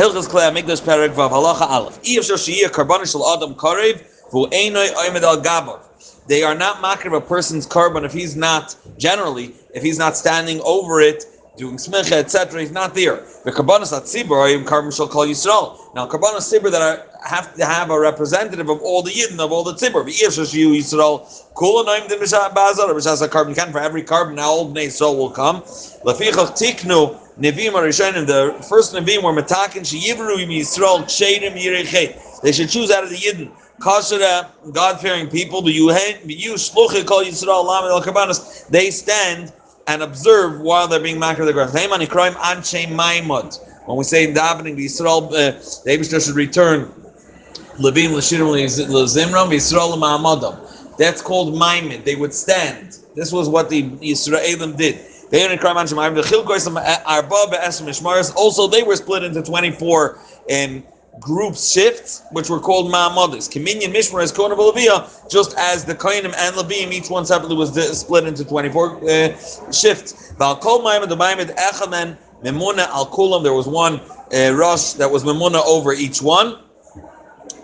Hilchas Klei Hamikdash Perek Vav Halacha Aleph. Shoshiyah Adam Karev Al Gabav. They are not makir a person's carbon if he's not generally if he's not standing over it doing smicha, etc. He's not there. The karbanos atzibur carbon shall call Yisrael. Now karbanos tzibur that are, have to have a representative of all the yidden of all the tzibur. you Yisrael kula noim the mishah bazar mishah carbon can for every carbon now old bnei Yisrael will come. Lafichach tiknu Nevi'im Arishonim, the first Nevi'im were Matakin Sheyivru Yisrael Kshedim Yirechei. They should choose out of the Yidden. Kashara, uh, God-fearing people, but you shluchim call Yisrael Lamed El. They stand and observe while they're being makar the ground. When we say in davening, the Yisrael, uh, the Abishter should return Levim Ma'amadam. That's called Maimid. They would stand. This was what the Yisraelim did. Also, they were split into 24 um, groups shifts, which were called Ma'amadis. Communion Mishmar is Kona Levia, just as the Kainim and Levim, each one separately was split into 24 uh, shifts. Valkol Ma'amad, the Ma'amad Echamen, Memuna Al Kulam, there was one uh, rush that was Memuna over each one.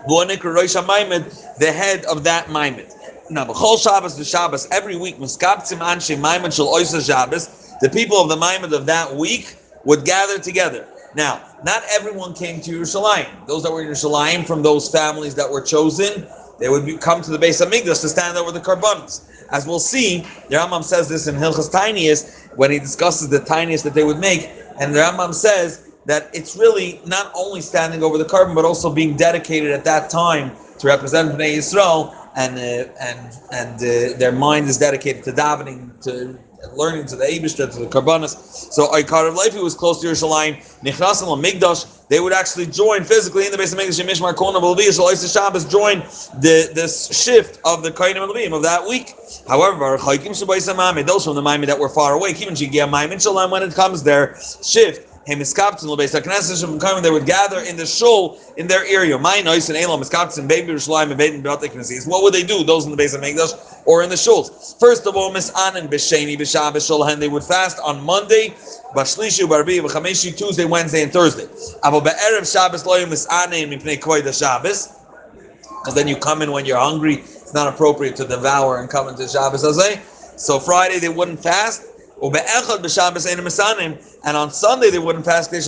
The head of that Ma'amad. Now, B'chol Shabbos the Shabbos, every week, Miskabtzim Anshe Maimon Shal Oysa Shabbos, the people of the Maimon of that week would gather together. Now, not everyone came to Yerushalayim. Those that were in Yerushalayim from those families that were chosen, they would be, come to the base of Migdash to stand over the Karbanos. As we'll see, the Rambam says this in Hilchas Taaniyos when he discusses the tiniest that they would make, and the Rambam says that it's really not only standing over the carbon, but also being dedicated at that time to represent Bnei Yisrael and uh, and and uh, their mind is dedicated to davening, to learning to the Abishter, to the Karbanas. So Aikar of Life, who was close to Yerushalayim, Nichnas Migdash, they would actually join physically in the base of Migdash, Mishmar Kona Balviyah, Shalois Shabbos, join the this shift of the Kainim and Levim of that week. However, those from the Maimid that were far away, even Shigia Maimid Shalom, when it comes their shift, they would gather in the shul in their area. My noise and Elam Miskaptin, Baby Yerushalayim, and Beit Knesses. What would they do? Those in the base of Megdash or in the shuls? First of all, Misanan B'Sheni B'Shabbos Shulhan. They would fast on Monday, Bashlishi Barbi B'Chameshi Tuesday, Wednesday, and Thursday. Abo Be'erev Shabbos Loyim Misanan Mipnei Koyda Shabbos. Because then you come in when you're hungry. It's not appropriate to devour and come into Shabbos. So Friday they wouldn't fast. And on Sunday they wouldn't fast. It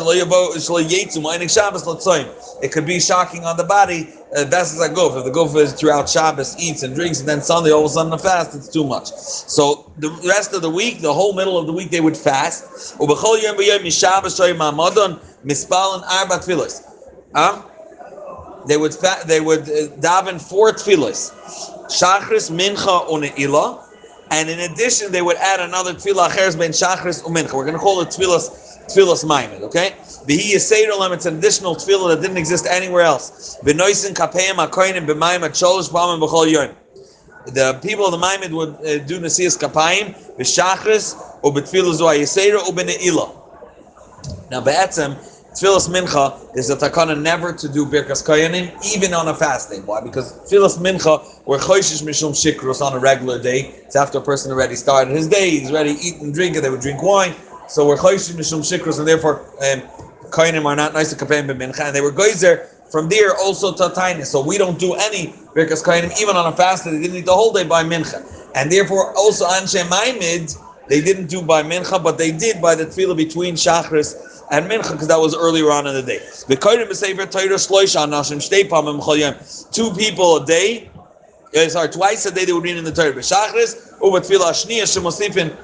could be shocking on the body. Uh, that's as I go. If the gopher throughout Shabbos, eats and drinks, and then Sunday all of a sudden the fast, it's too much. So the rest of the week, the whole middle of the week, they would fast. They would fa- they would uh, daven four tefillas, shachris, mincha, une'ilah and in addition, they would add another tefillah cheres ben shachris umincha. We're going to call it tefillas tefillas maimed. Okay, v'hi yiseirolam. It's an additional tefillah that didn't exist anywhere else. B'noisin kapayim akoinim b'maimed sholish b'amim b'chol yoyim. The people of the Maimed would uh, do Nasias Kapayim, B'Shachris, or B'Tfilah Zoha Yisera, or B'Ne'ilah. Now, Be'etzem, Tfilas Mincha is a takana never to do Birkas Koyanim, even on a fast day. Why? Because Tfilas Mincha, we're Choishish Mishum Shikrus on a regular day. It's after a person already started his day, he's already eaten and drinking, they would drink wine. So we're Choishish Mishum Shikrus, and therefore um, are not nice to Kapayim Mincha. And they were Geyser from there also to Tainis. So we don't do any Birkas Koyanim, even on a fast day. They didn't eat the whole day by Mincha. And therefore also Anshe Maimid, they didn't do by Mincha, but they did by the tefillah between Shachris and Mincha because that was earlier on in the day. Two people a day, uh, sorry, twice a day they would read in the Torah. B'shachris, uva tefillah shniya shemosifin,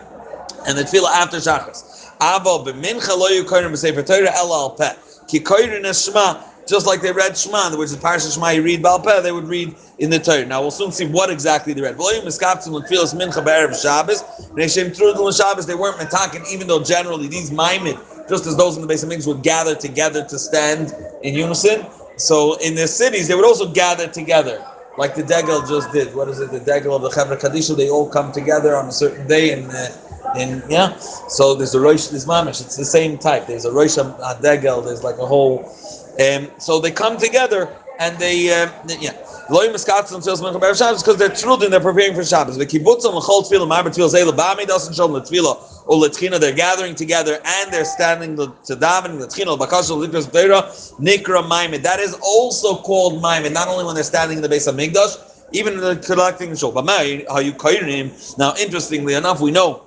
and the tefillah after shachris. Aval b'mincha lo yukoyrim b'sefer Torah el al peh. Ki koyrin shema, just like they read Shema, which is Parsha Shema, you read Balpeh, they would read in the Torah. Now we'll soon see what exactly they read. Volume Miskaptim L'Tfilas Mincha B'Erev Shabbos, they weren't metakin, even though generally these Maimid just as those in the base of would gather together to stand in unison. So in the cities, they would also gather together, like the Degel just did. What is it? The Degel of the Chevra Kadisha, they all come together on a certain day and. uh, in yeah. So there's a Rosh this mamish. It's the same type. There's a Rosh Adegel. There's like a whole. Um, so they come together and they, um, yeah. Loy miskatz themselves mincha b'erev Shabbos because they're trudin, they're preparing for Shabbos. The kibbutzim l'chol tefillah, ma'aber tefillah, zei l'bami doesn't show l'tefillah or l'tchina. They're gathering together and they're standing the to davening l'tchina l'bakash l'likras b'teira nikra maimed. That is also called maimed. Not only when they're standing in the base of Migdash, even in the collecting shul. But how you kairim? Now, interestingly enough, we know.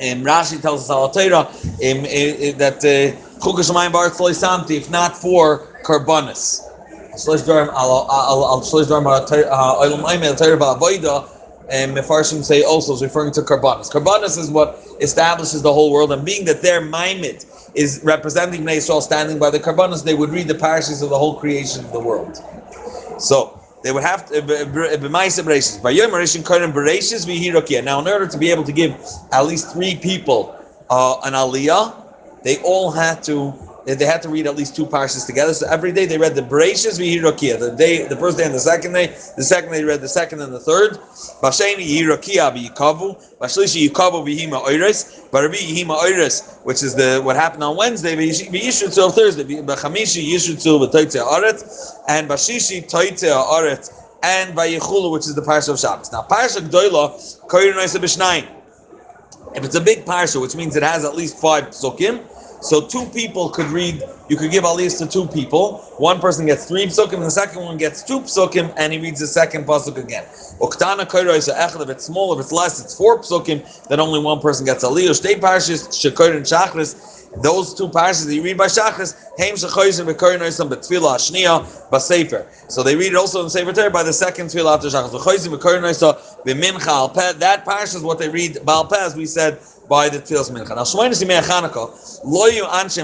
Um, Rashi tells us al Torah um, uh, that uh, chukas shemayim bar samti if not for karbanis. Shlish Dvarim al Shlish Dvarim al Olam al Torah ba'avoida. And Mefarshim say also is referring to Karbanis. Karbanis is what establishes the whole world, and being that their Maimit is representing Israel standing by the Karbanis, they would read the parashas of the whole creation of the world. So they would have to my severish. Now, in order to be able to give at least three people uh, an aliyah, they all had to they had to read at least two parshas together. So every day they read the Bereshis v'Hirakia. The day, the first day and the second day. The second day they read the second and the third. Basheni Hirakia v'Yikavu. Bashlishi Yikavu v'Hima Oiris. Barabi Yihima Oiris, which is the what happened on Wednesday. V'Yishutzu Thursday. B'Chamishi Yishutzu v'Toitze Aret. And Bashishi Toitze Aret. And Vayichulu, which is the parsha of Shabbos. Now parsha Gdoila Koyin Reisa. If it's a big parsha, which means it has at least five psukim, so two people could read. You could give aliyahs to two people. One person gets three psukim, and the second one gets two psukim, and he reads the second pasuk again. Uktana koiro is echad. If it's small, if it's less, it's four psukim. Then only one person gets aliyah. Shtei parshas shekoir and shachris. Those two parshas that you read by shachris, shechoyzim v'koir noisam betfila ashniya basefer. So they read it also in Sefer Torah by the second tefillah after shachris. V'choyzim v'koir noisam b'mincha al That parsha is what they read. Baal as we said by the Tfilas Mincha. Now, Yimei lo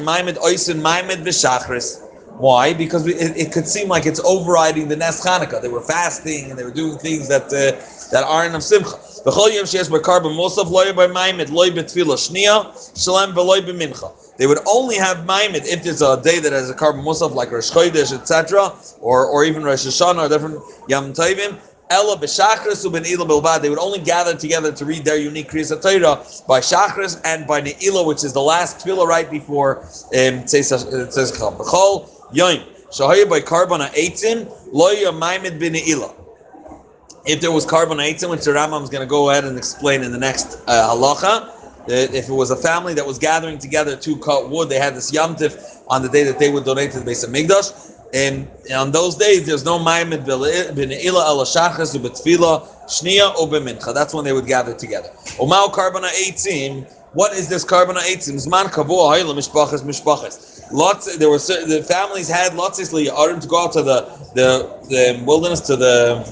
maimed maimed v'shachris. Why? Because it, it, could seem like it's overriding the Nes Chanukah. They were fasting and they were doing things that uh, that aren't of Simcha. V'chol yom sheyesh b'karbon mosav lo yu b'maimed lo yu b'tfila shnia shalem v'lo b'mincha. They would only have maimed if there's a day that has a carbon musaf like Rosh Chodesh, etc., or or even Rosh Hashanah or different Yom Tovim. Ella b'shachris uben ila. They would only gather together to read their unique kriyas Torah by shachris and by ne'ilah, which is the last tefillah right before um, says b'chol yoim shahaya by karbon eitzim lo yamaimed b'ne'ilah. If there was carbon eitzim, which the Rambam is going to go ahead and explain in the next uh, halacha, if it was a family that was gathering together to cut wood, they had this yamtif on the day that they would donate to the base of Migdash. And on those days, there's no ma'amid b'ne'ila ala shachas u'betfila shnia u'b'mincha. That's when they would gather together. Umau karbana eitzim. What is this karbana eitzim? Zman kavua ha'ila mishpachas mishpachas. Lots. There were the families had lots of to go out to the, the the wilderness to the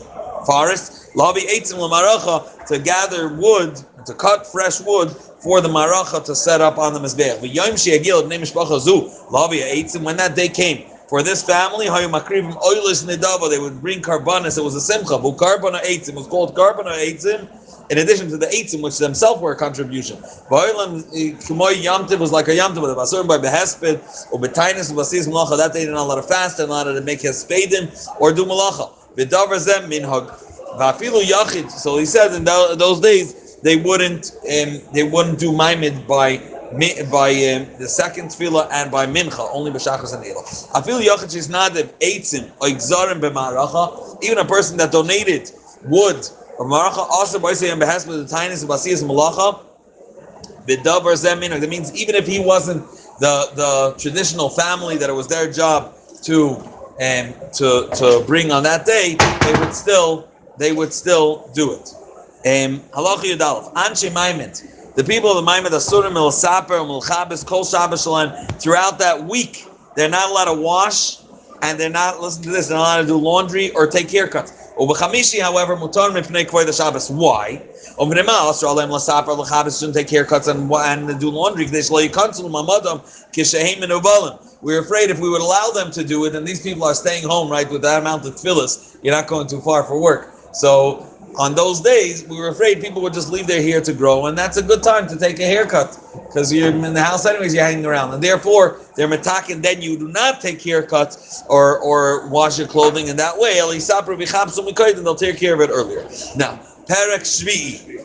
forest. Lavi eitzim lamaracha to gather wood to cut fresh wood for the maracha to set up on the mizbeach. When that day came for this family, they would bring karbanis. It was a simcha. But karbana eitzim was called karbana eitzim. In addition to the eitzim, which themselves were a contribution, Kumoy Yamtiv was like a Yamtiv with a basur by behesped or betainis basis malacha. That they didn't allow to fast and allowed to make hespedim or do malacha. V'davar zem minhag. V'afilu yachid. So he said in those days they wouldn't um, they wouldn't do maimid by by um, the second tefillah and by mincha, only b'shachas and ela. Afil yachid is not eitzim or exarim b'maracha. Even a person that donated wood or maracha also by saying behest with the tiniest basiyas malacha. B'davar zemin. That means even if he wasn't the the traditional family that it was their job to um, to to bring on that day, they would still they would still do it. Um, Halacha Yudalef, Anshe Maimet. The people of the Maimon Asurim El Saper El Chabes Kol Shabbos throughout that week, they're not allowed to wash and they're not listen to this, they're not allowed to do laundry or take haircuts. Ubechamishi, however, mutar mipnei kvoy the Shabbos. Why? Umrema Asra Alem Lasaper Lachabes shouldn't take haircuts and and do laundry. We're afraid if we would allow them to do it, and these people are staying home, right, with that amount of tefillas, you're not going too far for work. So on those days, we were afraid people would just leave their hair to grow, and that's a good time to take a haircut because you're in the house anyways. You're hanging around, and therefore they're metakin. Then you do not take haircuts or or wash your clothing in that way. And they'll take care of it earlier. Now, Perek Shvi,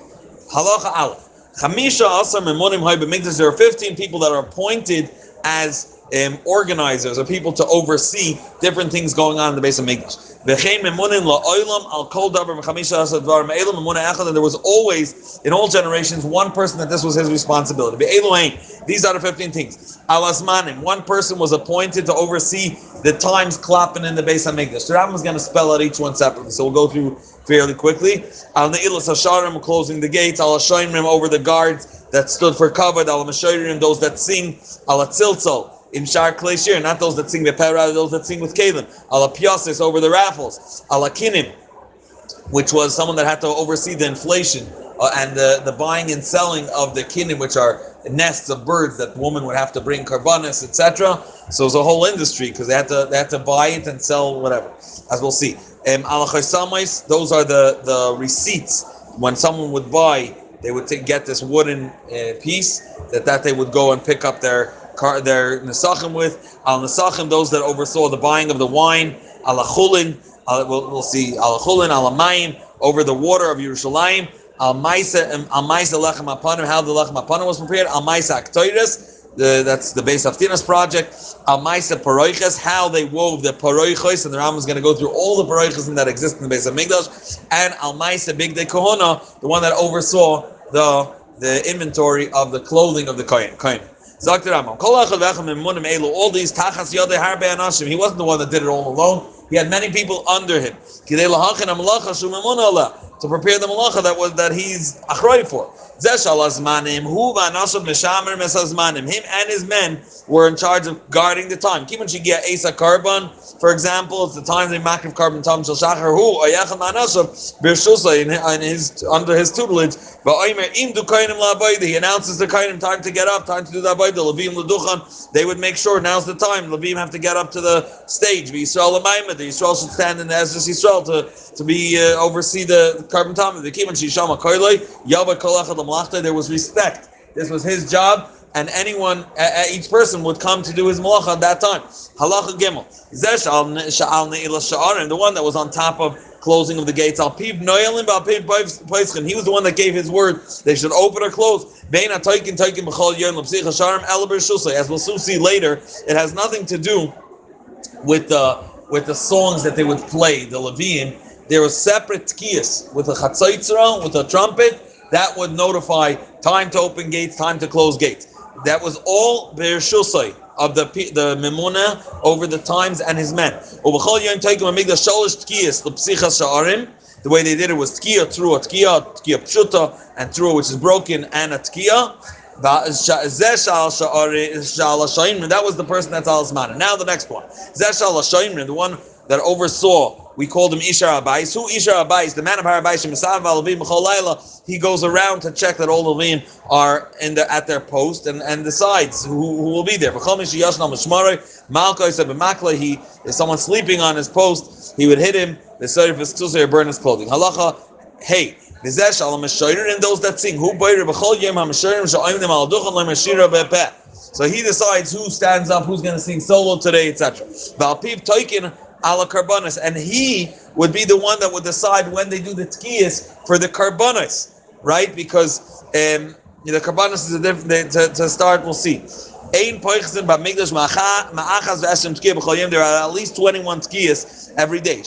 Halacha Aleph. Chamisha Asar Memonim Hay B'Mikdash. There are 15 people that are appointed as um, organizers or people to oversee different things going on in the base of Mikdash. And there was always, in all generations, one person that this was his responsibility. These are the 15 things. One person was appointed to oversee the times clapping in the base of Mikdash. The Rambam is going to spell out each one separately, so we'll go through fairly quickly. Al Hasharim, closing the gates. Al Hashoimrim, over the guards that stood for cover. Al Mashoirim, those that sing. Al in Shar Kleshir, not those that sing with Perah, those that sing with Kalim. Ala Piasis over the raffles. Ala Kinim, which was someone that had to oversee the inflation uh, and the, the buying and selling of the kinim, which are nests of birds that women would have to bring carbonis, etc. So it's a whole industry because they had to they had to buy it and sell whatever, as we'll see. Um, those are the the receipts when someone would buy. They would take, get this wooden uh, piece that, that they would go and pick up their their nesachim with. Al nesachim, those that oversaw the buying of the wine. Al achulin, we'll, we'll see. Al achulin, al amayim, over the water of Yerushalayim. Al maisa, um, al maisa lechem apanim, how the lechem apanim was prepared. Al maisa aktoiris. That's the base of Tinas project. Al Maisa Paroiches, how they wove the Paroiches, and the Ram is going to go through all the Paroiches that exist in the base of Migdash, and Al Maisa Big De Kohona, the one that oversaw the the inventory of the clothing of the Kohen. Kohen. All these tachas yodei harbe anashim. He wasn't the one that did it all alone. He had many people under him. To prepare the malacha that was that he's achroy for. Him and his men were in charge of guarding the time. Kiman shigia esa carbon. For example, it's the time they make of carbon tam shel shachar hu ayacham manasav birshusa in his under his tutelage. But im du kainim la He announces the kainim time to get up, time to do the levim leduchan. They would make sure now's the time. Levim have to get up to the stage. Yisrael the Yisrael should stand in the Ezra Yisrael to to be uh, oversee the carbon tam. The kiman shishama koiloi yaba kolachad there was respect. This was his job, and anyone, uh, each person would come to do his malacha at that time. Halacha gimel. The one that was on top of closing of the gates. He was the one that gave his word. They should open or close. As we'll soon see later, it has nothing to do with the with the songs that they would play, the Levian. There was separate tkiyas with a chatzitzra, with a trumpet, that would notify time to open gates, time to close gates. That was all Bershusai of the the Mimuna over the times and his men. The way they did it was tkiya through a tkiya, tkiya pshuta, and through which is broken, and a tkiya. That was the person that's al Now the next one. The one that oversaw we called him Ishar Abayis. Who Ishar Abayis? The man of Harabayis, he goes around to check that all Levim are in the, at their post and, and decides who, who will be there. He, if someone's sleeping on his post, he would hit him, the is or burn his clothing. Halacha, hey, and those that sing, who so he decides who stands up, who's going to sing solo today, etc ala karbanis, and he would be the one that would decide when they do the tkiyas for the karbanis, right? Because um, the karbanis is a different. To, to start, we'll see. There are at least 21 tkiyas every day.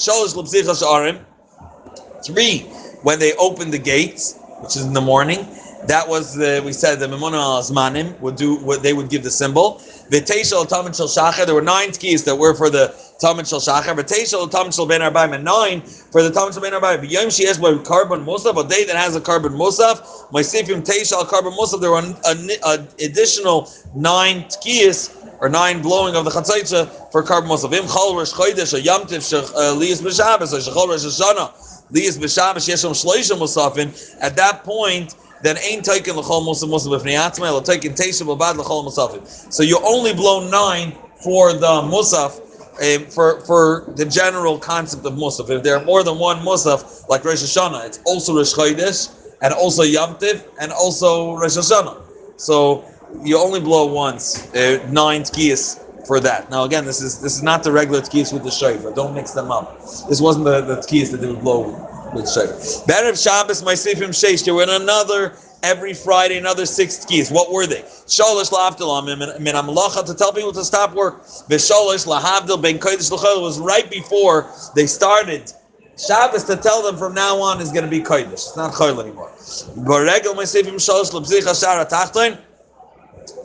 Three, when they open the gates, which is in the morning. That was the we said the Memona al Azmanim would do what they would give the symbol. V'teishal Talmud Shel Shachar. There were nine keys that were for the Talmud Shel Shachar. V'teishal Talmud Shel Ben Arbaim and nine for the Talmud Shel Ben Arbaim. V'yom she has by carbon musaf. A day that has a carbon musaf. My sifim teishal carbon musaf. There were an, additional nine keys or nine blowing of the chatzaytza for carbon musaf. Im chol rosh chodesh a yamtiv uh, liyas b'shabbos or shechol rosh hashana liyas b'shabbos yeshom shloisha musafin. At that point then ain't taken l'chol musav musav b'fnei atzmei, will taken teisha b'bad l'chol musafim. So you only blow nine for the musaf, um, for for the general concept of musaf. If there are more than one musaf, like Rosh Hashanah, it's also Rosh Chodesh, and also Yom Tiv, and also Rosh Hashanah. So you only blow once, uh, nine tkiyas for that. Now again, this is this is not the regular tkiyas with the shofar. Don't mix them up. This wasn't the, the tkiyas that they would blow with Shabbos. Berev Shabbos, my Sifim Sheish, there were another every Friday another six tkiyas. What were they? Shalosh la'avdil min amalacha to tell people to stop work. V'shalosh lahavdil ben kodesh l'chol was right before they started Shabbos to tell them from now on is going to be kodesh. It's not chol anymore. Baregel me'sefim shalosh l'bzicha shara tachton,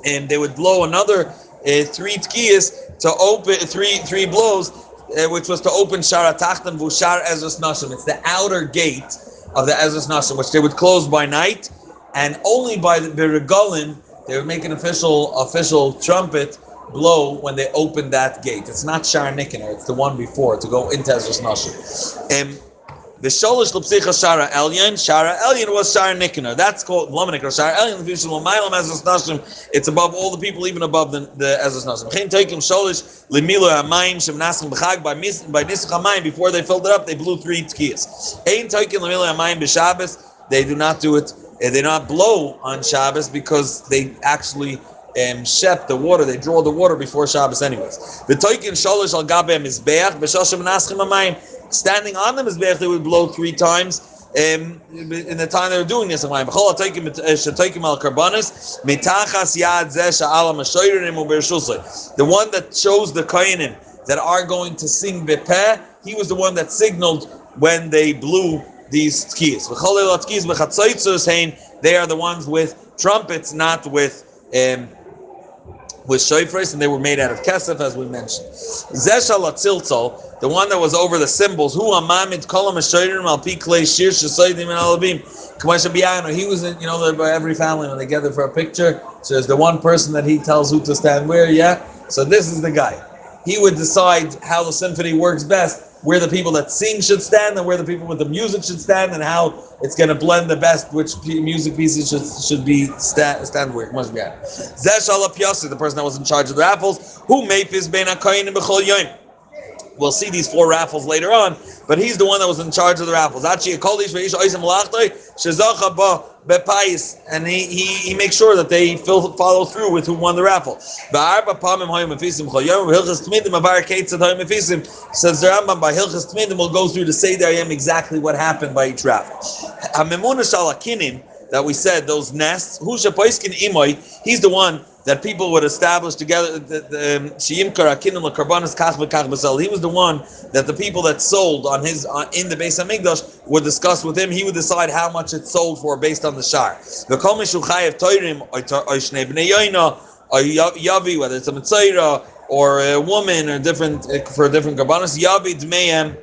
and they would blow another uh, three tkiyas to open three three blows uh, which was to open Shara Tachtan Vushar Ezras Nashim. It's the outer gate of the Ezras Nashim, which they would close by night, and only by the Birigolin they would make an official official trumpet blow when they open that gate. It's not Shar Nikkener, it's the one before to go into Ezras Nashim. Um, the Sholish Lupsicha Shara Elyon, Shara Elyon was Shara Nikkener. That's called Lomanik or Shara Elyon. The Vishal Mailam Ezras Nashim. It's above all the people, even above the, the Ezras Nashim. Chen Teikim Sholish Limilo Hamayim Shem Nasim B'chag by by Nisach Hamayim. Before they filled it up, they blew three tkiyas. Ein Teikim Limilo Hamayim B'Shabbos. They do not do it. They do not blow on Shabbos because they actually um, shep the water. They draw the water before Shabbos, anyways. The toikin sholish al gabem is beach b'shashim naschim amayim standing on them is Mizbech, they would blow three times. Um, in the time they were doing this, uh, the one that shows the kohenim that are going to sing bepeh, he was the one that signaled when they blew these skis. They are the ones with trumpets, not with um, with shofars, and they were made out of kesef, as we mentioned. Zeshal atziltzol, the one that was over the symbols, who amamid kolam ashoyrim al pi klei shir shesaydim and alabim. He was in, you know, by every family when they gather for a picture. So there's the one person that he tells who to stand where. Yeah. So this is the guy. He would decide how the symphony works best where the people that sing should stand and where the people with the music should stand and how it's going to blend the best which music pieces should should be stand, stand where must be at. the person that was in charge of the raffles, who made this ben and b'chol We'll see these four raffles later on, but he's the one that was in charge of the raffles. And he, he, he makes sure that they follow through with who won the raffle. Says the Rambam by Hilchas Tmidim will go through to say exactly what happened by each raffle that we said, those nests, he's the one that people would establish together. Um, he was the one that the people that sold on his on, in the base of Migdash would discuss with him. He would decide how much it sold for based on the shar. The whether it's a mitzayra or a woman or different uh, for a different karbanos, yavi dmeim.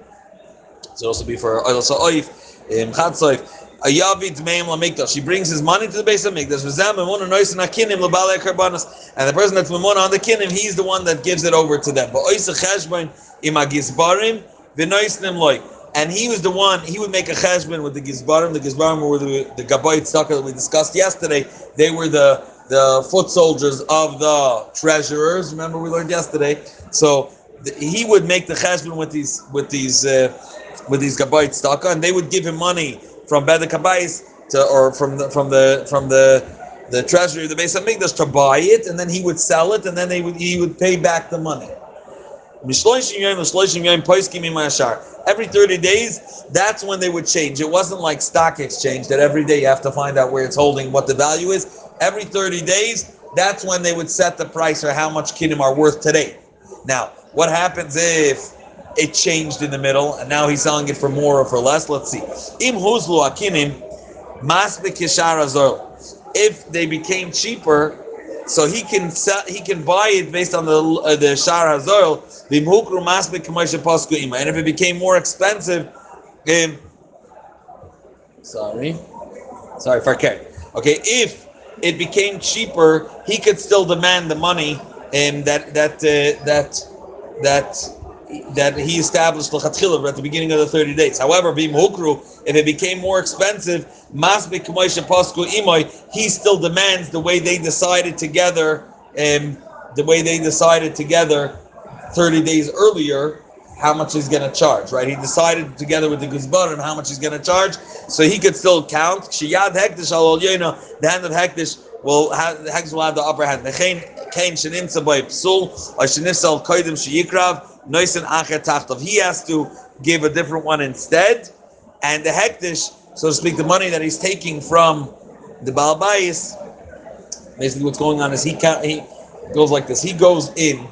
It's also be for also oif, um, um, chatzoif. She brings his money to the base of Mikdash. And the person that's Mamon on the kinim, he's the one that gives it over to them. And he was the one, he would make a cheshbon with the gizbarim. The gizbarim were the, the gabayit stucker that we discussed yesterday. They were the, the foot soldiers of the treasurers. Remember we learned yesterday. So the, he would make the cheshbon with these, with these, uh, with these gabayit stucker, and they would give him money from Beda Kabais to, or from the from the from the the treasury of the base of Mikdash to buy it, and then he would sell it, and then they would he would pay back the money. Every 30 days, that's when they would change. It wasn't like stock exchange that every day you have to find out where it's holding, what the value is. Every 30 days, that's when they would set the price or how much kinim are worth today. Now, what happens if it changed in the middle, and now he's selling it for more or for less. Let's see. Im huzlu akinim If they became cheaper, so he can sell, he can buy it based on the uh, the shar hazol. And if it became more expensive, um, sorry, sorry, farker. Okay, if it became cheaper, he could still demand the money, and um, that that uh, that that that he established l'chatchila at the beginning of the 30 days. However, if it became more expensive, he still demands the way they decided together, um, the way they decided together 30 days earlier, how much he's going to charge, right? He decided together with the Guzbarim how much he's going to charge, so he could still count. The hand of hektish will have, the hektish will have the upper hand. Psul, or Acher. He has to give a different one instead. And the Hektish, so to speak, the money that he's taking from the Balbais, basically what's going on is he he goes like this. He goes in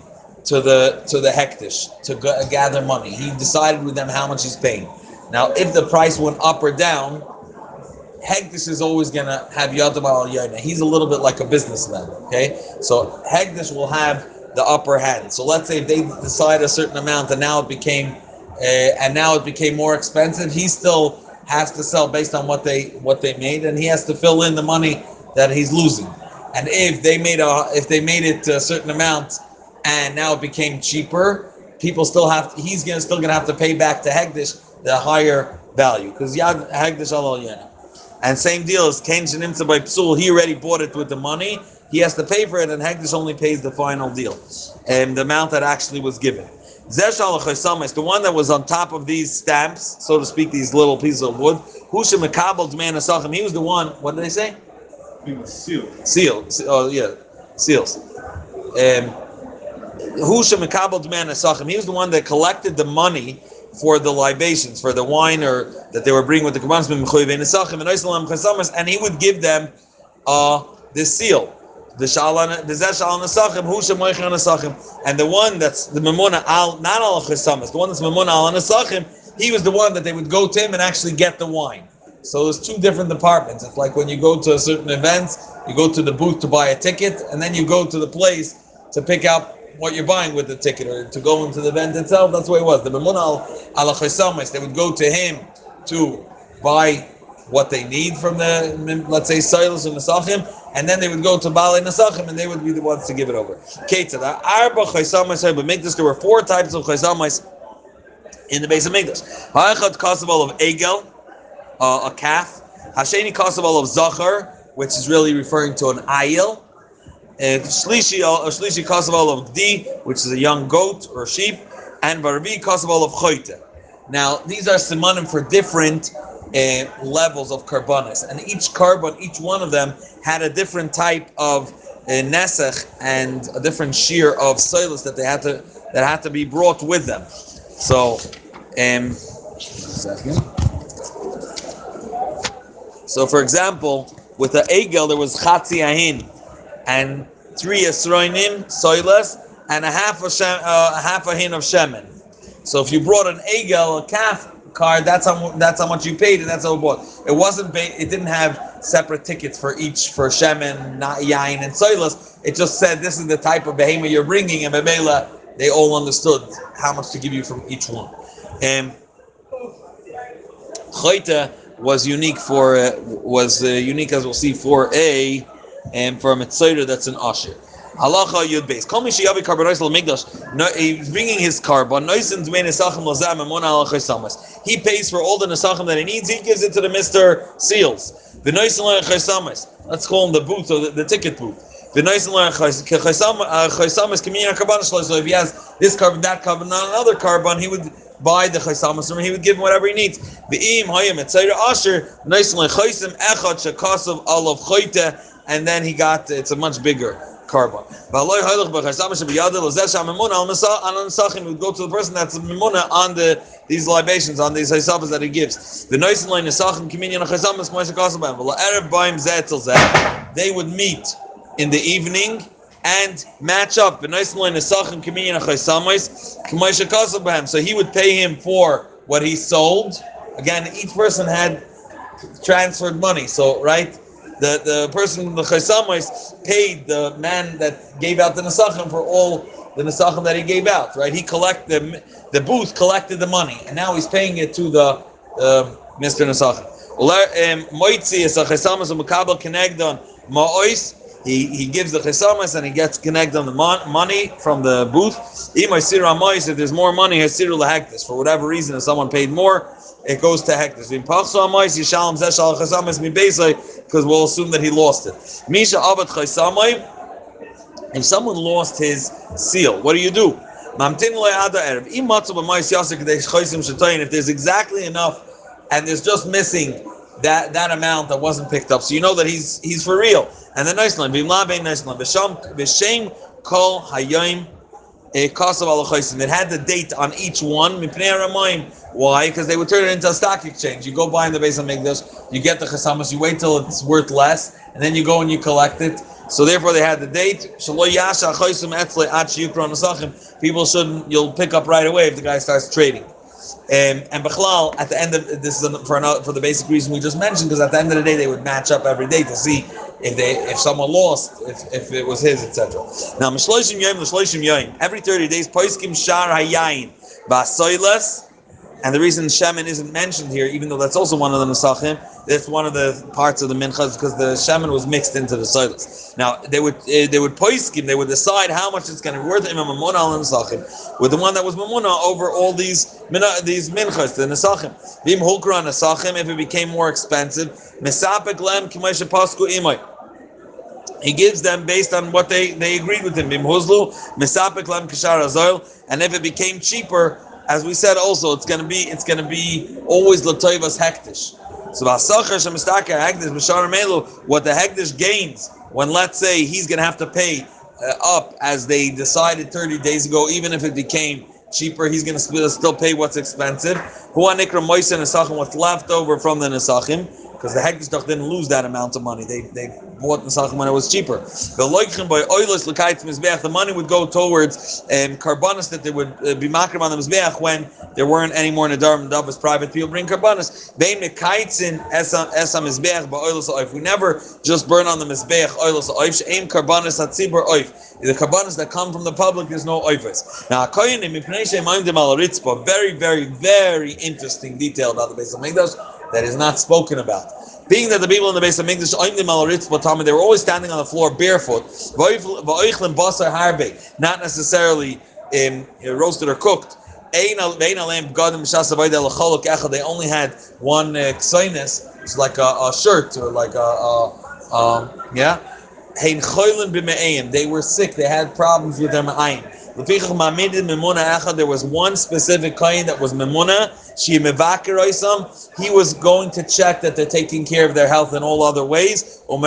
to the to the hektish to g- gather money. He decided with them how much he's paying. Now, if the price went up or down, Hegdish is always gonna have Yadav al He's a little bit like a businessman. Okay, so Hegdish will have the upper hand. So let's say they decide a certain amount and now it became uh, and now it became more expensive, he still has to sell based on what they what they made, and he has to fill in the money that he's losing. And if they made a if they made it a certain amount and now it became cheaper, people still have to, he's gonna still gonna have to pay back to Hegdish the higher value because Yad Hegdish al. And same deal as Shenimtza by Psul, he already bought it with the money. He has to pay for it, and Hegdish only pays the final deal, and the amount that actually was given. Zeshal Chaysamis, the one that was on top of these stamps, so to speak, these little pieces of wood. Husha Mekabel man Asachim, he was the one. What did they say? He was sealed. Seal. Oh yeah, seals. Um, Husha Mekabel man Asachim, he was the one that collected the money for the libations, for the wine or that they were bringing with the Kabbanis and he would give them uh, this seal. The shalan, the zeshal nesachim, husha moichin nesachim, and the one that's the memuna al, not al chesamas, the one that's memuna al nesachim, he was the one that they would go to him and actually get the wine. So there's two different departments. It's like when you go to a certain event, you go to the booth to buy a ticket, and then you go to the place to pick up what you're buying with the ticket or to go into the event itself. That's way it was. The memuna al they would go to him to buy what they need from the, let's say, Silas and Nesachim, and then they would go to Bali Nesachim, and they would be the ones to give it over. But make this, there were four types of Chaysamais in the base of Mikdash. Ha'echad Kasaval of Egel, uh, a calf. Hasheni Kasaval of Zachar, which is really referring to an ayil. And Shlishi, uh, Shlishi of D, which is a young goat or sheep. And Barbi Kasaval of Choyte. Now, these are simanim for different uh, levels of karbonis, and each carbon, each one of them had a different type of uh, nesach and a different shear of soilus that they had to that had to be brought with them. So, um. So, for example, with the egel there was chatzi ahin and three esroinim soilus and a half a shem, uh, a half a hin of shemen. So if you brought an egel, a calf card, that's how that's how much you paid, and that's how it bought. It wasn't ba- it didn't have separate tickets for each for shemen, not yain, and soilus. It just said this is the type of behemoth you're bringing, and bemela they all understood how much to give you from each one. And Choyte was unique for uh, was uh, unique as we'll see for a and for a mitzvah that's an usher. Halacha Yud Beis. Kol Mishiyavi Karbonos Migdash. No, he's bringing his carbon. Noisin Dmei Nesachim Lazam and Mona Alachasamas. He pays for all the Nesachim that he needs. He gives it to the Mister Seals. The Noisin Alachasamas. Let's call him the booth or the, the ticket booth. The Noisin Alachasamas uh, Kamina Karbonos. So if he has this carbon, that carbon, not another carbon, he would buy the chaysamas from. He would give him whatever he needs. Ve'im hayim etzayra asher noisin lechaysim echad shakasav alav chayte, and then he got it's a much bigger carbon. He would go to the person that's mimuna on the these libations, on these haisavas that he gives. The. They would meet in the evening and match up. So he would pay him for what he sold. Again, each person had transferred money. So, right, the, the person, the chaysamais, paid the man that gave out the nesachim for all the nesachim that he gave out. Right, he collected the, the booth collected the money, and now he's paying it to the uh, Mr. Nesachim. Moitzi is a chaysamas a makabel kenegdon ma'ois he, he gives the chesamas and he gets connected on the mon- money from the booth. If there's more money. For whatever reason, if someone paid more, it goes to hektis. Because we'll assume that he lost it. If someone lost his seal, what do you do? If there's exactly enough and there's just missing that that amount that wasn't picked up. So you know that he's he's for real. And the nice line, b'shem kol Eh, alachosim. It had the date on each one. Why? Because they would turn it into a stock exchange. You go buy in the base of Migdash, you get the chasamas, you wait till it's worth less, and then you go and you collect it. So therefore, they had the date. People shouldn't. You'll pick up right away if the guy starts trading. Um, and Bechlal, at the end of this is for another, for the basic reason we just mentioned, because at the end of the day they would match up every day to see if they if someone lost, if, if it was his, etc. Now Mishloishim Yom, Mishloishim Yom, every thirty days, Poiskim Shar Hayayin Basoilas. And the reason Shemin isn't mentioned here, even though that's also one of the Nesachim, that's one of the parts of the Minchas because the Shemin was mixed into the Soilas. Now they would uh, they would poiskim, they would decide how much it's going to be worth Imam Mamuna al Nesachim with the one that was Mamuna over all these these Minchas, the Nesachim. Vim Hulkra Nesachim, if it became more expensive, Mesapek Lem Kimesha Pasku. He gives them based on what they, they agreed with him. Bimhuzlu, Mesapek Lem Kishar Azoil, and if it became cheaper, as we said also, it's gonna be it's gonna be always Latoivas Hektish. So what the Hektish gains when let's say he's gonna have to pay uh, up as they decided 30 days ago, even if it became cheaper, he's gonna still pay what's expensive. What's left over from the Nesachim because the Hegdishtach didn't lose that amount of money. They they bought Nesachim when it was cheaper. The money would go towards um, carbonas that they would uh, be makrim on the mizbeach when there weren't any more nadar and davas private people bring carbonas. Oif. We never just burn on the mizbeach oilus oif. Aim carbonas at zibur oif. The carbonas that come from the public, there's no oifes. Now, very very very interesting detail about the base of Mikdash that is not spoken about. Being that the people in the base of English, they were always standing on the floor barefoot, not necessarily um, roasted or cooked. They only had one uh, it's like a, a, shirt or like a, a um, yeah. They were sick. They had problems with their ayin. There was one specific kain that was memuna. She He was going to check that they're taking care of their health in all other ways. And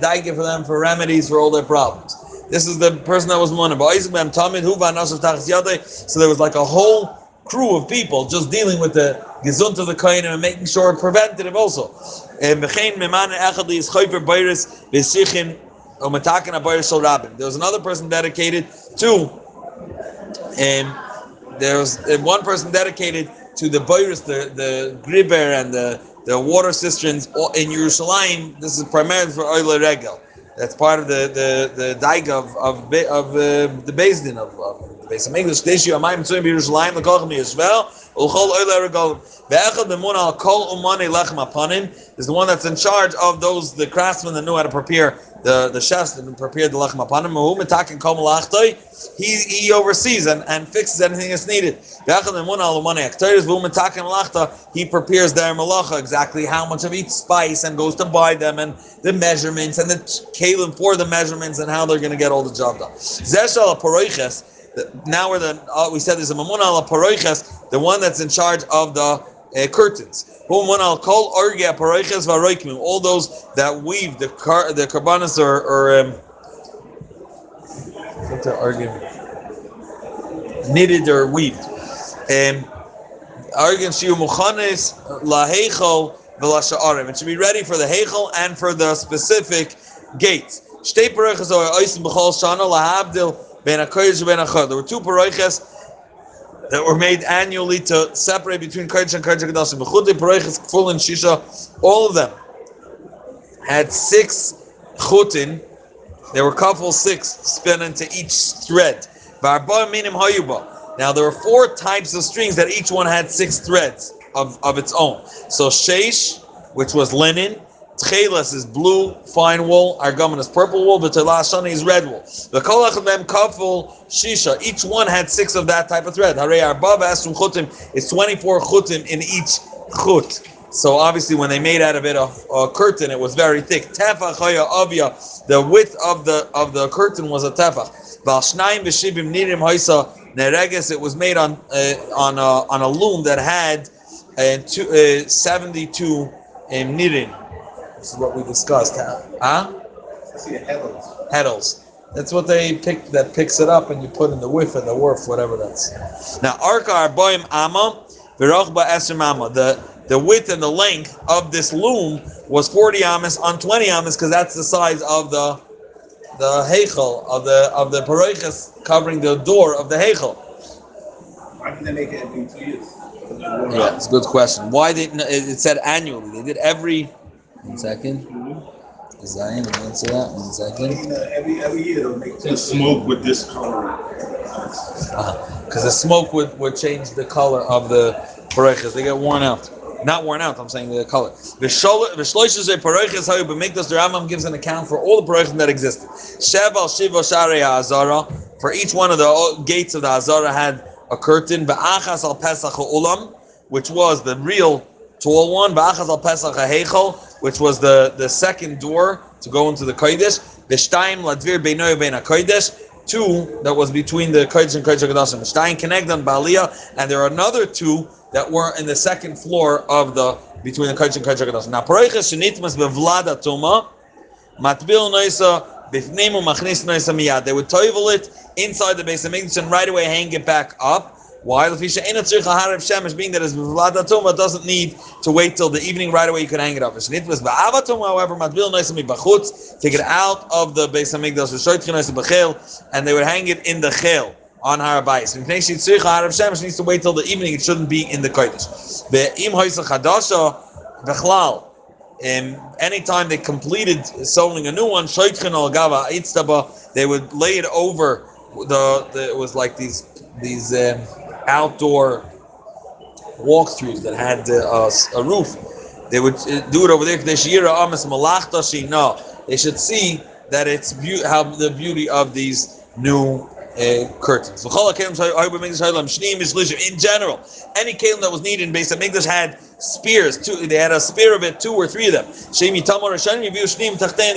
daige for them for remedies for all their problems. This is the person that was memuna. So there was like a whole crew of people just dealing with the gezunt of the kain and making sure preventative also. Eh, There was another person dedicated to, um, there was one person dedicated to the boyrus, the the griber and the the water cisterns in Yerushalayim. This is primarily for oil regel. That's part of the the the daig of of of uh, the Din of, of the base of English. Deshu amayim tzuim Yerushalayim lekochem Yisrael ulchol oil regel. Ve'echad b'mun al kol umane lechem apanim is the one that's in charge of those the craftsmen that knew how to prepare the the chefs that prepared the lechem upon him. He he oversees and, and fixes anything that's needed. He prepares their malacha exactly how much of each spice and goes to buy them and the measurements and the kalim for the measurements and how they're going to get all the job done. Now we're the uh, we said there's a mamun ala the one that's in charge of the uh, curtains. All those that weave the car, the carbonas or, or um, what's the argument? Knitted or weaved. Um, argument shiu muchanes lahechol v'lasha'arim. It should be ready for the hechol and for the specific gates. There were two paroiches that were made annually to separate between Kodesh and Kodesh Kedasim. Bechute Paroiches, Kful and Shisha, all of them had six chutin. There were couple six spin into each thread. Now there were four types of strings that each one had six threads of, of its own. So sheish, which was linen, Tchelas is blue, fine wool. Argaman is purple wool. Shani is red wool. The Kolach Kaful Shisha. Each one had six of that type of thread. Hare Arbav Asum Chutim. It's 24 Chutim in each Chut. So obviously, when they made out of it a, a curtain, it was very thick. Tefach Avya. The width of the of the curtain was a tefach. Valshnaim v'shivim nirim hoisa nereges. It was made on uh, on a, on a loom that had uh, two, uh, 72 um, nirim. This is what we discussed. Huh? huh? Heddles. Heddles. That's what they pick. That picks it up, and you put in the width and the worth, whatever that's. Now, arka arboim amma, v'rochba eser amma. The the width and the length of this loom was 40 amas on 20 amas because that's the size of the the heichel of the of the paroiches covering the door of the heichel. Why didn't they make it every two years? Yeah, it's a good question. Why did it it said annually? They did every. One second. Zion, answer that. One second. Every every year they'll make the smoke with this color. Uh-huh. Because the smoke would, would change the color of the paroiches. They get worn out. Not worn out. I'm saying the color. The shloishes paroiches how you make this. The Rambam gives an account for all the paroiches that existed. Sheval shiva sharei ha'azara. For each one of the uh, gates of the Hazara had a curtain. Ba'achas al pesach ulam, which was the real tall one. Which was the, the second door to go into the kodesh. V'shtayim ladvir beinoy bein kodesh. Two that was between the kodesh and kodesh hakadoshim. Shtayim connected ba'aliyah, and there are another two that were in the second floor of the between the kodesh and kodesh hakadoshim. Now paroiches shenitmas bevlada tuma matbil noisa. Bifneimu machnis noisa miyad. They would toivel it inside the base of Mikdash and right away hang it back up. Why? Being that tuma doesn't need to wait till the evening. Right away you can hang it up. However, take it out of the base and they would hang it in the chel on Harabais. If Neishi tzricha harav shemesh needs to wait till the evening, it shouldn't be in the kodesh. Be'im hoisa chadasha b'chlal. Um, anytime they completed sewing a new one, shoytchen al gava itztaba, they would lay it over the, the it was like these these um, outdoor walkthroughs that had uh, a roof. They would uh, do it over there. They should see that it's be- how the beauty of these new uh, curtains. In general, any kelim that was needed in Beis Hamikdash had spears. Two, they had a spear of it, two or three of them. They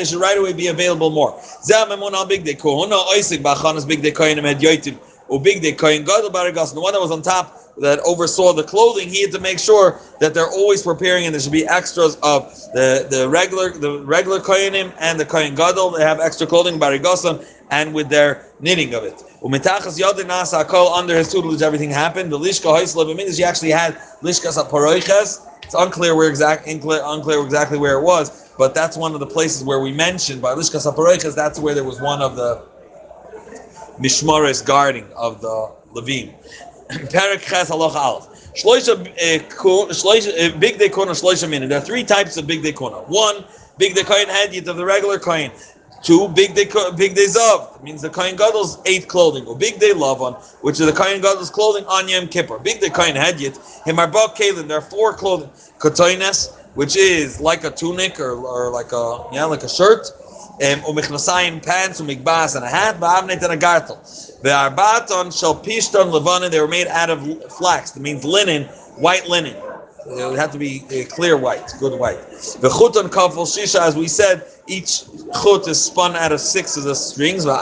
should right away be available more. Big big had or big day kohen gadol baragas. The one that was on top that oversaw the clothing, he had to make sure that they're always preparing, and there should be extras of the, the regular the regular kohenim and the kohen gadol. They have extra clothing baragasan and with their knitting of it. Umitachas yadin nasa kol under his tutelage, everything happened. The lishka hoisla he actually had lishkas aparoiches. It's unclear where exact unclear, unclear exactly where it was, but that's one of the places where we mentioned by lishkas aparoiches. That's where there was one of the mishmares guarding of the levim. Perak ches halach aleph. Shloisha eh, eh, big day kona shloisha mina. There are three types of big day kona. One, big day kohen hadiyat of the regular kohen. Two, big day big day zav means the kohen gadol's eight clothing. Or big day lavan, which is the kohen gadol's clothing on Yom Kippur. Big day kohen hadiyat himarba kalin. There are four clothing. Kotoines, which is like a tunic or, or like a yeah like a shirt. Um, umichnasayim pants, umigbas and a hat, ba'avnet and a gartel. The arbaton shall pishton levanin. They were made out of flax. That means linen, white linen. It have to be uh, clear white, good white. The chuton kafel shisha, as we said, each chut is spun out of six of the strings. The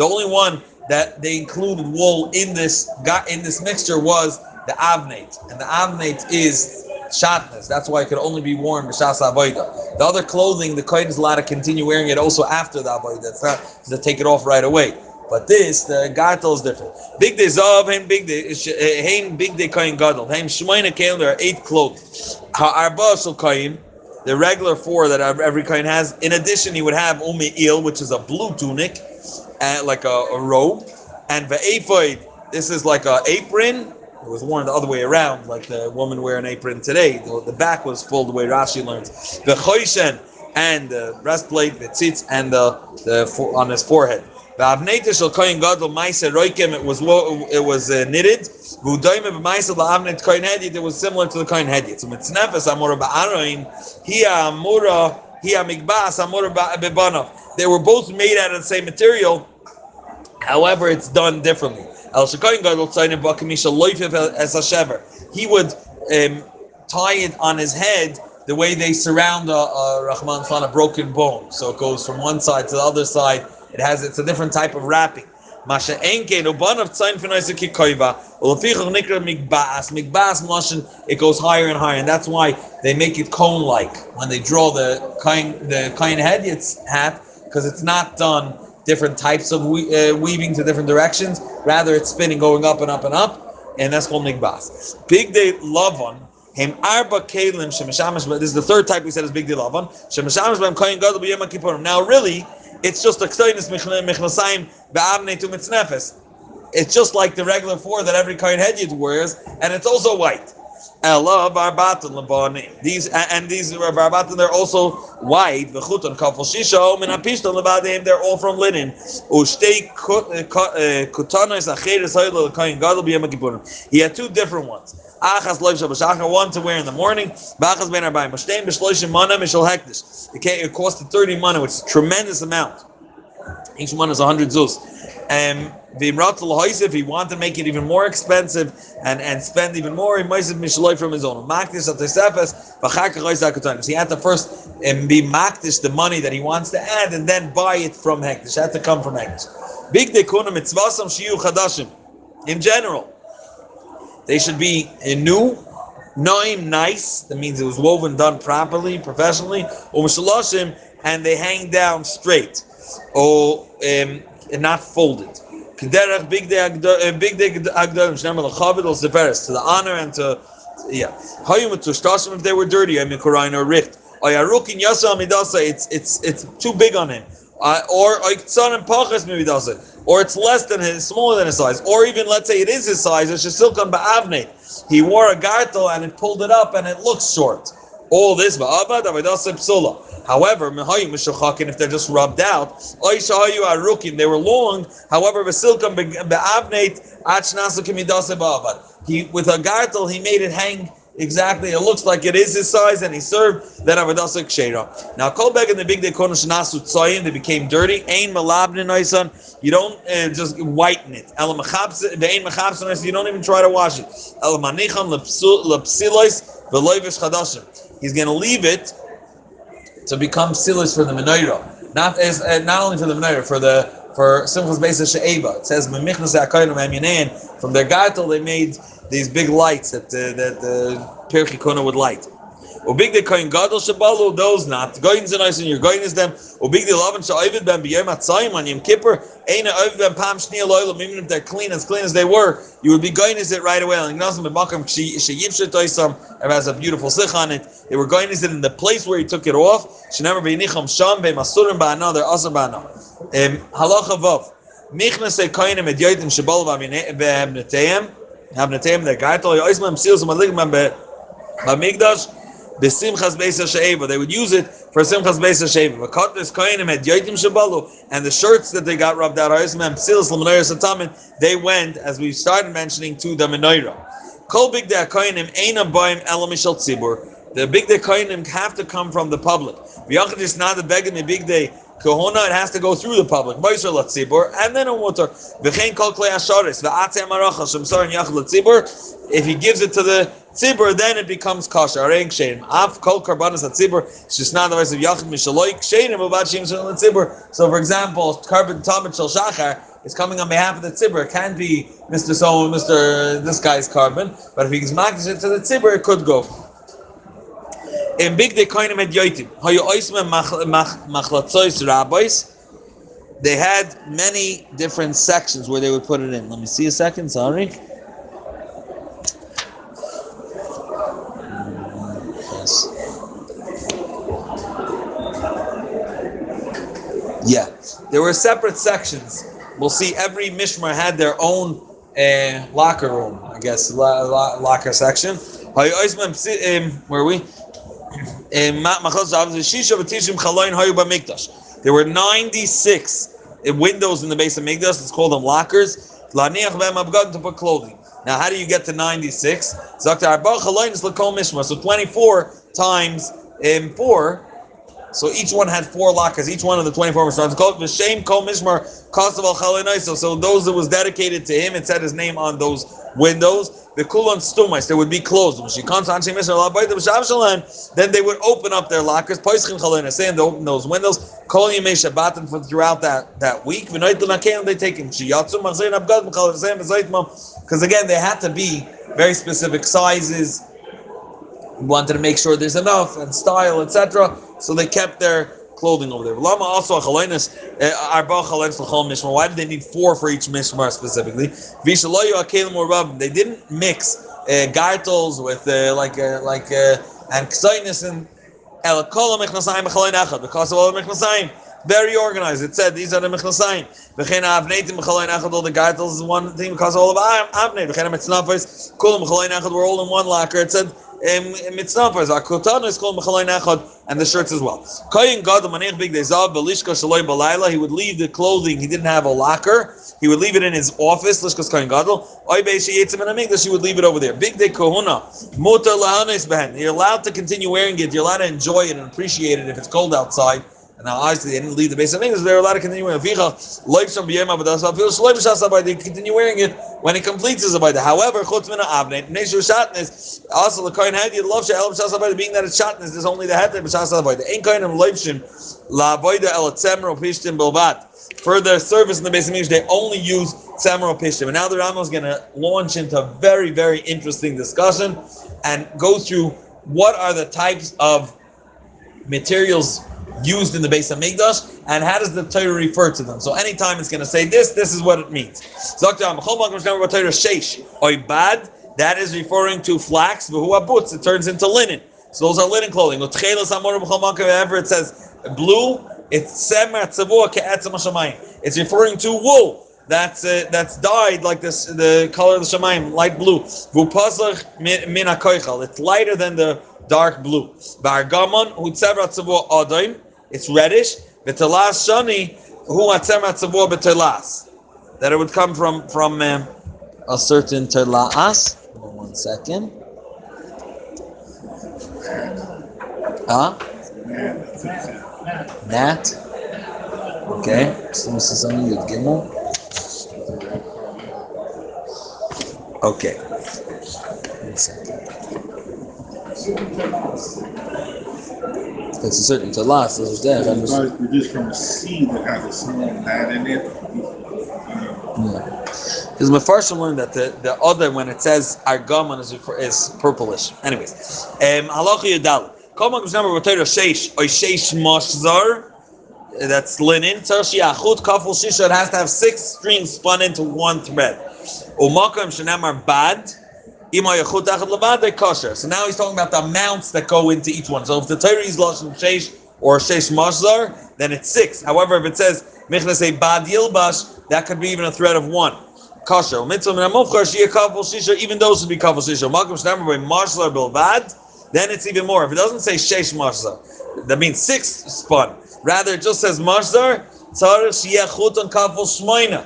only one that they included wool in this in this mixture was the avnate, and the avnate is shatnez. That's why it could only be worn b'shas avoida. The other clothing, the kohen is allowed to continue wearing it also after the avoida. It's not to take it off right away. But this, the gartel is different. Big day zav, hein big day, hein eh, big day kohen gadol, hein shmoina kalim. There are eight clothes. Ha'arba shel kohen, the regular four that every kohen has. In addition, he would have umi il, which is a blue tunic, and like a, a robe, and the ve'ephod. This is like a apron. It was worn the other way around, like the woman wear an apron today. The, the back was full the way Rashi learns. The choishen and the breastplate, the tzitz, and the, the on his forehead. The avneta shel kohen gadol ma'aser roikem. It was it was uh, knitted. B'ma'aser la'avnet. It was similar to the kohen hedit. So mitznefes amora ba'aroin. Hiya amora. Hiya migbas amora b'banav. They were both made out of the same material. However, it's done differently. As. He would um, tie it on his head the way they surround a, a Rahman Khan, a broken bone. So it goes from one side to the other side. It has it's a different type of wrapping. Masha tzayin nikra. Migbas moshin. It goes higher and higher, and that's why they make it cone-like when they draw the kain the kain hedyet's hat. because it's not done different types of we, uh, weaving to different directions. Rather, it's spinning, going up and up and up, and that's called migbas. Big day lavon. Him arba kelim shemashamish. This is the third type we said is big day lavon. Shemashamish b'em koyin gadol b'yom. Now, really, it's just a ktainis michnasayim be'avnei tu mitznefes. It's just like the regular four that every koyin head wears, and it's also white. Ella barbatan lebani. These and these barbatan they're also white. V'chutan kafel shisha min apishtan lebadim. They're all from linen. Ushtei kutanos acheres haylo lekayin gadol b'yom kippurim. He had two different ones. Achas loiv shabashachar, one to wear in the morning. Bachas ben arbayim. Mashtein b'shloishim mana mishal hektish. It cost 30 mana, which is a tremendous amount. Each one is 100 zuz. Um, if he wanted to make it even more expensive and, and spend even more, he might have mishaloi from his own. He had to first um, be makdish the money that he wants to add and then buy it from hektish. Had to come from hektish. Big dekuna shiyu chadashim. In general, they should be new, noim, nice. That means it was woven, done properly, professionally. Or and they hang down straight. Or um, and not folded. Kederach big day big day agdolim shnemal lechavit or severis to the honor and to yeah. Hayum to shtasim if they were dirty. I mean korain or richt. Ayarukin yasa midasa. It's it's it's too big on him. Uh, or oiktzan and pachas it. Or it's less than his, smaller than his size. Or even let's say it is his size. It's come ba'avnei. He wore a gartel and it pulled it up and it looks short. All this. However, if they're just rubbed out, they were long. However, he with a gartel he made it hang exactly. It looks like it is his size, and he served that avadasa kshera. Now, kolbeg in the big day kodesh nasu tzoyin, they became dirty. Ain malabnin oisan. You don't uh, just whiten it. El ve'ain mechabsin You don't even try to wash it. El manichan lepsilois ve'loivish chadashim. He's going to leave it to become silas for the menorah, not as uh, not only for the menorah, for the for Simchas Beis She'eva. It says from their gartel they made these big lights that uh, that the uh, would light. Ubig de koin gadol shabalu those not is nice and you're going is them. Ubig de lavan sha'ovid ben b'yom atzayim on Yom Kippur. Ain't ovid ben pam shniya loylam even if they're clean as clean as they were, you would be going is it right away. Like nothing but makam sheyiv shetoisam. It has a beautiful sich on it. They were going is it in the place where he took it off. She never be nicham sham be masurim ba'ana. They're asar ba'ana. Halacha vav. Michnas se koinim et yoitim shabal v'amneteim. Hamneteim the gaitol yoismam seals maligman be b'migdash. The Simchas Beis Sheva. They would use it for Simchas Beis Sheva. Vakatnes Kohenim had Yoitim Shabalu, and the shirts that they got rubbed out, they went, as we started mentioning, to the Menorah. Kol Big De Kohenim Einam Baim Elamishal Tzibur. The Big De Kohenim have to come from the public. V'yachad is not the Begin Big Day Kahuna, it has to go through the public. Moiser Latzibur, and then a water. V'chein kol klei asharis, v'atzeh marachal, shemsar and yachal Latzibur. If he gives it to the tzibur, then it becomes kosher. Arein kshenim. Af kol karbanas tzibur. It's just not the voice of yachid mishaloi kshenim about shim shel tzibur. So, for example, korban tamid shel shachar is coming on behalf of the tzibur. It can't be Mr. So, Mr. This guy's korban, but if he's makdish it to the tzibur, it could go in big de koine met yoitim hayu oisme machlatzois rabbis they had many different sections where they would put it in. Let me see a second sorry. Yes. Yeah. There were separate sections. We'll see every mishmar had their own uh, locker room i guess locker section. Where are we there were 96 windows in the base of Migdash. Let's call them lockers. To put clothing. Now, how do you get to 96? So 24 times um, 4 so each one had four lockers. Each one of the 24 was called V'Shem Kol Mishmar Kasav Al So those that was dedicated to him, it said his name on those windows. The Kulan Stumais, they would be closed. Then they would open up their lockers. Poischin saying they open those windows. Kol Yemei Shabbatim for throughout that, that week. They take him. Because again, they had to be very specific sizes We wanted to make sure there's enough and style, etc. So they kept their clothing over there. Lama also a uh, arba chalonis l'chol mishmar. Why did they need four for each mishmar specifically? Vishaloyu akelim or. They didn't mix uh, gartels with uh, like uh, like uh, and ksainis and el kol mechnasayim b'chaloin echad because of all the mechnasayim. Very organized. It said these are the mechnasayim. V'chein avneitim b'chaloin echad. All the gartels is one thing because all of avnei. V'chein mitznafos kulam b'chaloin echad. We're all in one locker. It said mitznafos. Akutana is called b'chaloin echad, and the shirts as well. Koyin gadol manich big dezav belishka shaloi balayla. He would leave the clothing. He didn't have a locker. He would leave it in his office. Lishkas koyin gadol. Oy beishi yitzim and amigdash. He would leave it over there. Big day kohuna. Mutar lahanis behen. You're allowed to continue wearing it. You're allowed to enjoy it and appreciate it if it's cold outside. And now obviously they didn't leave the base of Mikdash, they're allowed to continue wearing it. They continue wearing it when it completes his Abayda. However, also the Kohen Hadi, love Sha'el being that it's Shatnes, there's only the Heter B'Shas Abayda. Ain't Kohen Am Leibshin, La Abayda El Tzemro Pishtim Bilbat. For their service in the base of Mikdash, they only use Tzemro Pishtim. And now the Rambam is going to launch into a very, very interesting discussion and go through what are the types of materials used in the base of Migdash, and how does the Torah refer to them? So anytime it's going to say this, this is what it means. That is referring to flax, boots. It turns into linen. So those are linen clothing. Whenever it says blue, it's It's referring to wool that's uh, that's dyed like this, the color of the shemaim, light blue. It's lighter than the dark blue. bargamon, It's reddish. B'telas shani hu atzem That it would come from from um, a certain telas. One second. Huh? Nat. Okay. So this is something with Gimel. Okay. One second. It's a certain. There's that. It's produced from a seed that has a small gnat in it. Yeah. Because Mefarshim learned that the, the other, when it says argaman, is, is purplish. Anyways. Um, Halacha Yadal. Kol Magos number B'Torah Sheish, or Sheish Mashzar, that's linen. Tershi Achut Kafel Shisha, it has to have six strings spun into one thread. Umakam Shanamar Bad, so now he's talking about the amounts that go into each one. So if the Torah is lashon sheish or sheish mashzar, then it's six. However, if it says say bad yilbash, that could be even a thread of one. Kasher. Even those would be kafel shisha. Malcolm Shnamar by mashzar bilbad, then it's even more. If it doesn't say sheish mashzar, that means six spun. Rather, it just says mashzar. Tzarech shiyachut on kafel shmoina.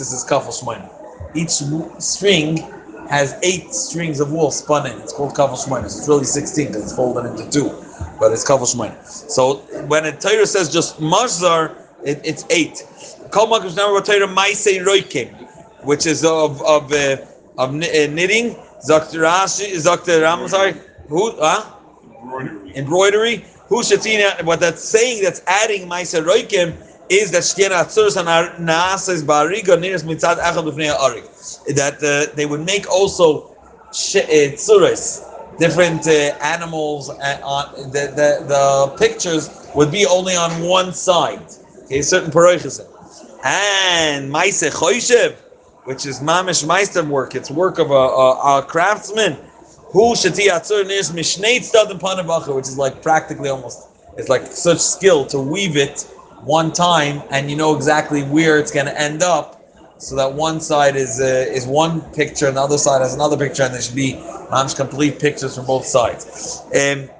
Is kafel shmoina. Each string has eight strings of wool spun in. It's called shmoinis. It's really sixteen because it's folded into two, but it's shmoinis. So when a Torah says just mashzar, it, it's eight. Kol makush number Torah maisei roikim, which is of of uh, of uh, knitting. Zakter Rashi, Zakter Ram, sorry, who? Huh? Embroidery. Embroidery. Who shatina? What that's saying? That's adding maisei roikim is that and bariga that uh, they would make also tsuris, different uh, animals, and on the, the, the pictures would be only on one side. Okay, certain parochas. And Maise Choyshev, which is Mamish Meister work, it's work of a, a, a craftsman. Who Shati Atzur Nish Mishneit Stadim Panavacha, which is like practically almost, it's like such skill to weave it one time and you know exactly where it's going to end up so that one side is uh, is one picture and the other side has another picture, and there should be mamish complete pictures from both sides. Um,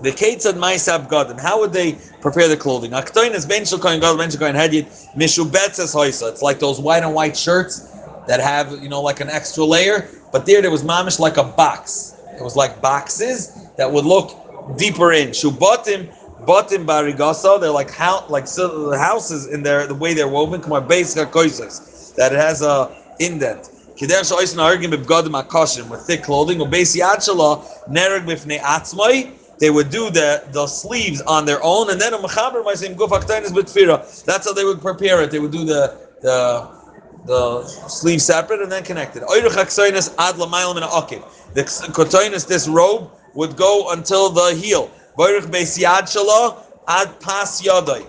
the Ketzad Maisab Gadim, how would they prepare the clothing? Aktoin Ben Shulkoin Gadol, Ben Shulkoin Hedid, Mishubetzes Hoisa. It's like those white and white shirts that have, you know, like an extra layer, but there, there was mamish like a box. It was like boxes that would look deeper in. Shubatim, Batim barigasa, they're like how like so the houses in there the way they're woven. Come on, basic that it has a indent. Kider shoyis nargim b'bgadim akashim with thick clothing. Or base yachala nereg b'fnei atzmai. They would do the, the sleeves on their own, and then a guf aktainis b'tfira. That's how they would prepare it. They would do the the the sleeve separate and then connected. The kotoinis, this robe would go until the heel. Baruch Beis Yad Shala, ad pas yadai,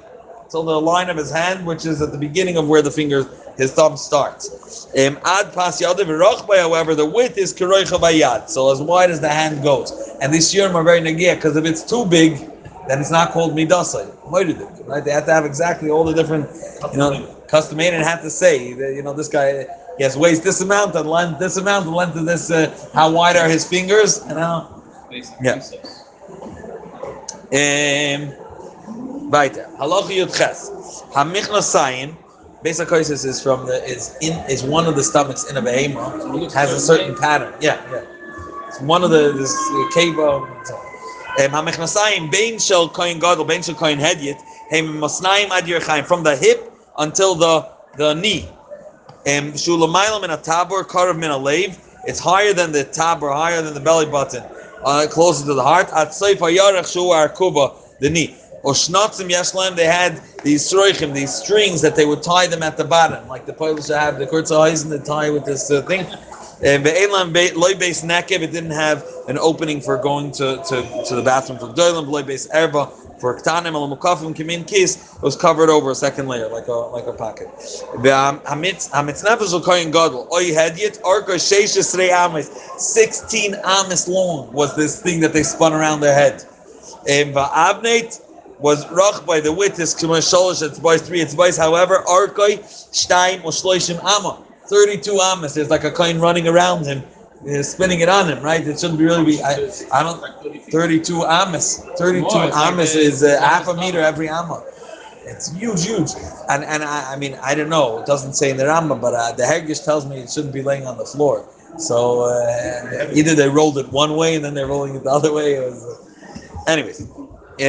till the line of his hand, which is at the beginning of where the finger, his thumb starts. Um, ad pas yadai v'rochbei, however, the width is kiroicha bayad, so as wide as the hand goes. And these shirim are very nagia, because if it's too big, then it's not called midasai. Right? They have to have exactly all the different, you know, custom made and have to say, that, you know, this guy, he has weighs this amount and length this amount, the length of this, uh, how wide are his fingers, and how. Yeah. Um, weiter. Halacha Yud Ches. Hamichnasayin. Basic choices is from the is in is one of the stomachs in a behemoth has a certain pattern. Yeah, yeah. It's one of the this bone. Um, Hamichnasayin bein shel kohen gadol bein shel kohen hedyet. From the hip until the the knee. Um, Shulamayla min a tabor karav min a lave. It's higher than the tabor, higher than the belly button, uh, closer to the heart. At seif hayarach shu arkuba, the knee. Or shnatzim they had these sroichim, these strings that they would tie them at the bottom, like the Polish have the kurtzahisen they tie with this uh, thing. And ve'elam loy base nekev, it didn't have an opening for going to, to, to the bathroom for gdolim. Loy base erba for ktanim al mukafim kimin kis. It was covered over a second layer, like a like a pocket. Um, hamitz hamitz nefesh koyin gadol oy hedyet orko sheishes rei amis. Sixteen amis long was this thing that they spun around their head. And va'abneit was roch by the width is k'ma sholosh it's by three it's by however arkoi shtaim or shloishim thirty two amas there's like a coin running around him uh, spinning it on him right? It shouldn't really be I, I don't Like 30 feet. 32 amas 32 More, it's amas a- is uh, half a a meter every amma it's huge huge. And and I, I mean I don't know. It doesn't say in the Rambam but uh, the Hergish tells me it shouldn't be laying on the floor. So uh, either they rolled it one way and then they're rolling it the other way. It was, uh, anyways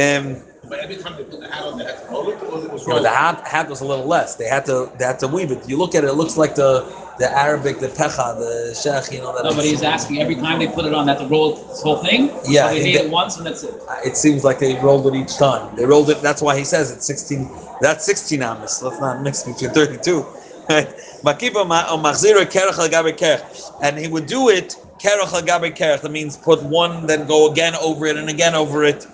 um But every time they put the hat on, they had to roll it, or it was you know, the hat, hat was a little less. They had to they had to weave it. You look at it, it looks like the the Arabic, the pecha, the shech, you know that. No, but he's asking every time they put it on, that to roll this whole thing. Yeah, they he did- it once and that's it. It seems like they rolled it each time. They rolled it. That's why he says it's sixteen. That's sixteen amas. Let's not mix between thirty-two. Right? Makiba ma- o machzira kerach al gabe kerach, and he would do it kerach al gabe kerach. That means put one, then go again over it and again over it.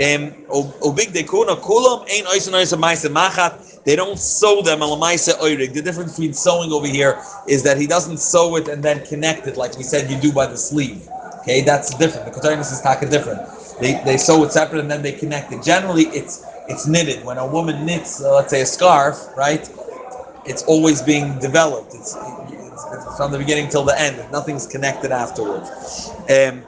Um, o- o big dekuna kulam ain't oisen oisen maise machat. They don't sew them. The difference between sewing over here is that he doesn't sew it and then connect it like we said you do by the sleeve. Okay, that's different. The Kotarinus is taka different. They, they sew it separate and then they connect it. Generally, it's it's knitted. When a woman knits, uh, let's say a scarf, right? It's always being developed. It's, it's, it's from the beginning till the end. Nothing's connected afterwards. Um,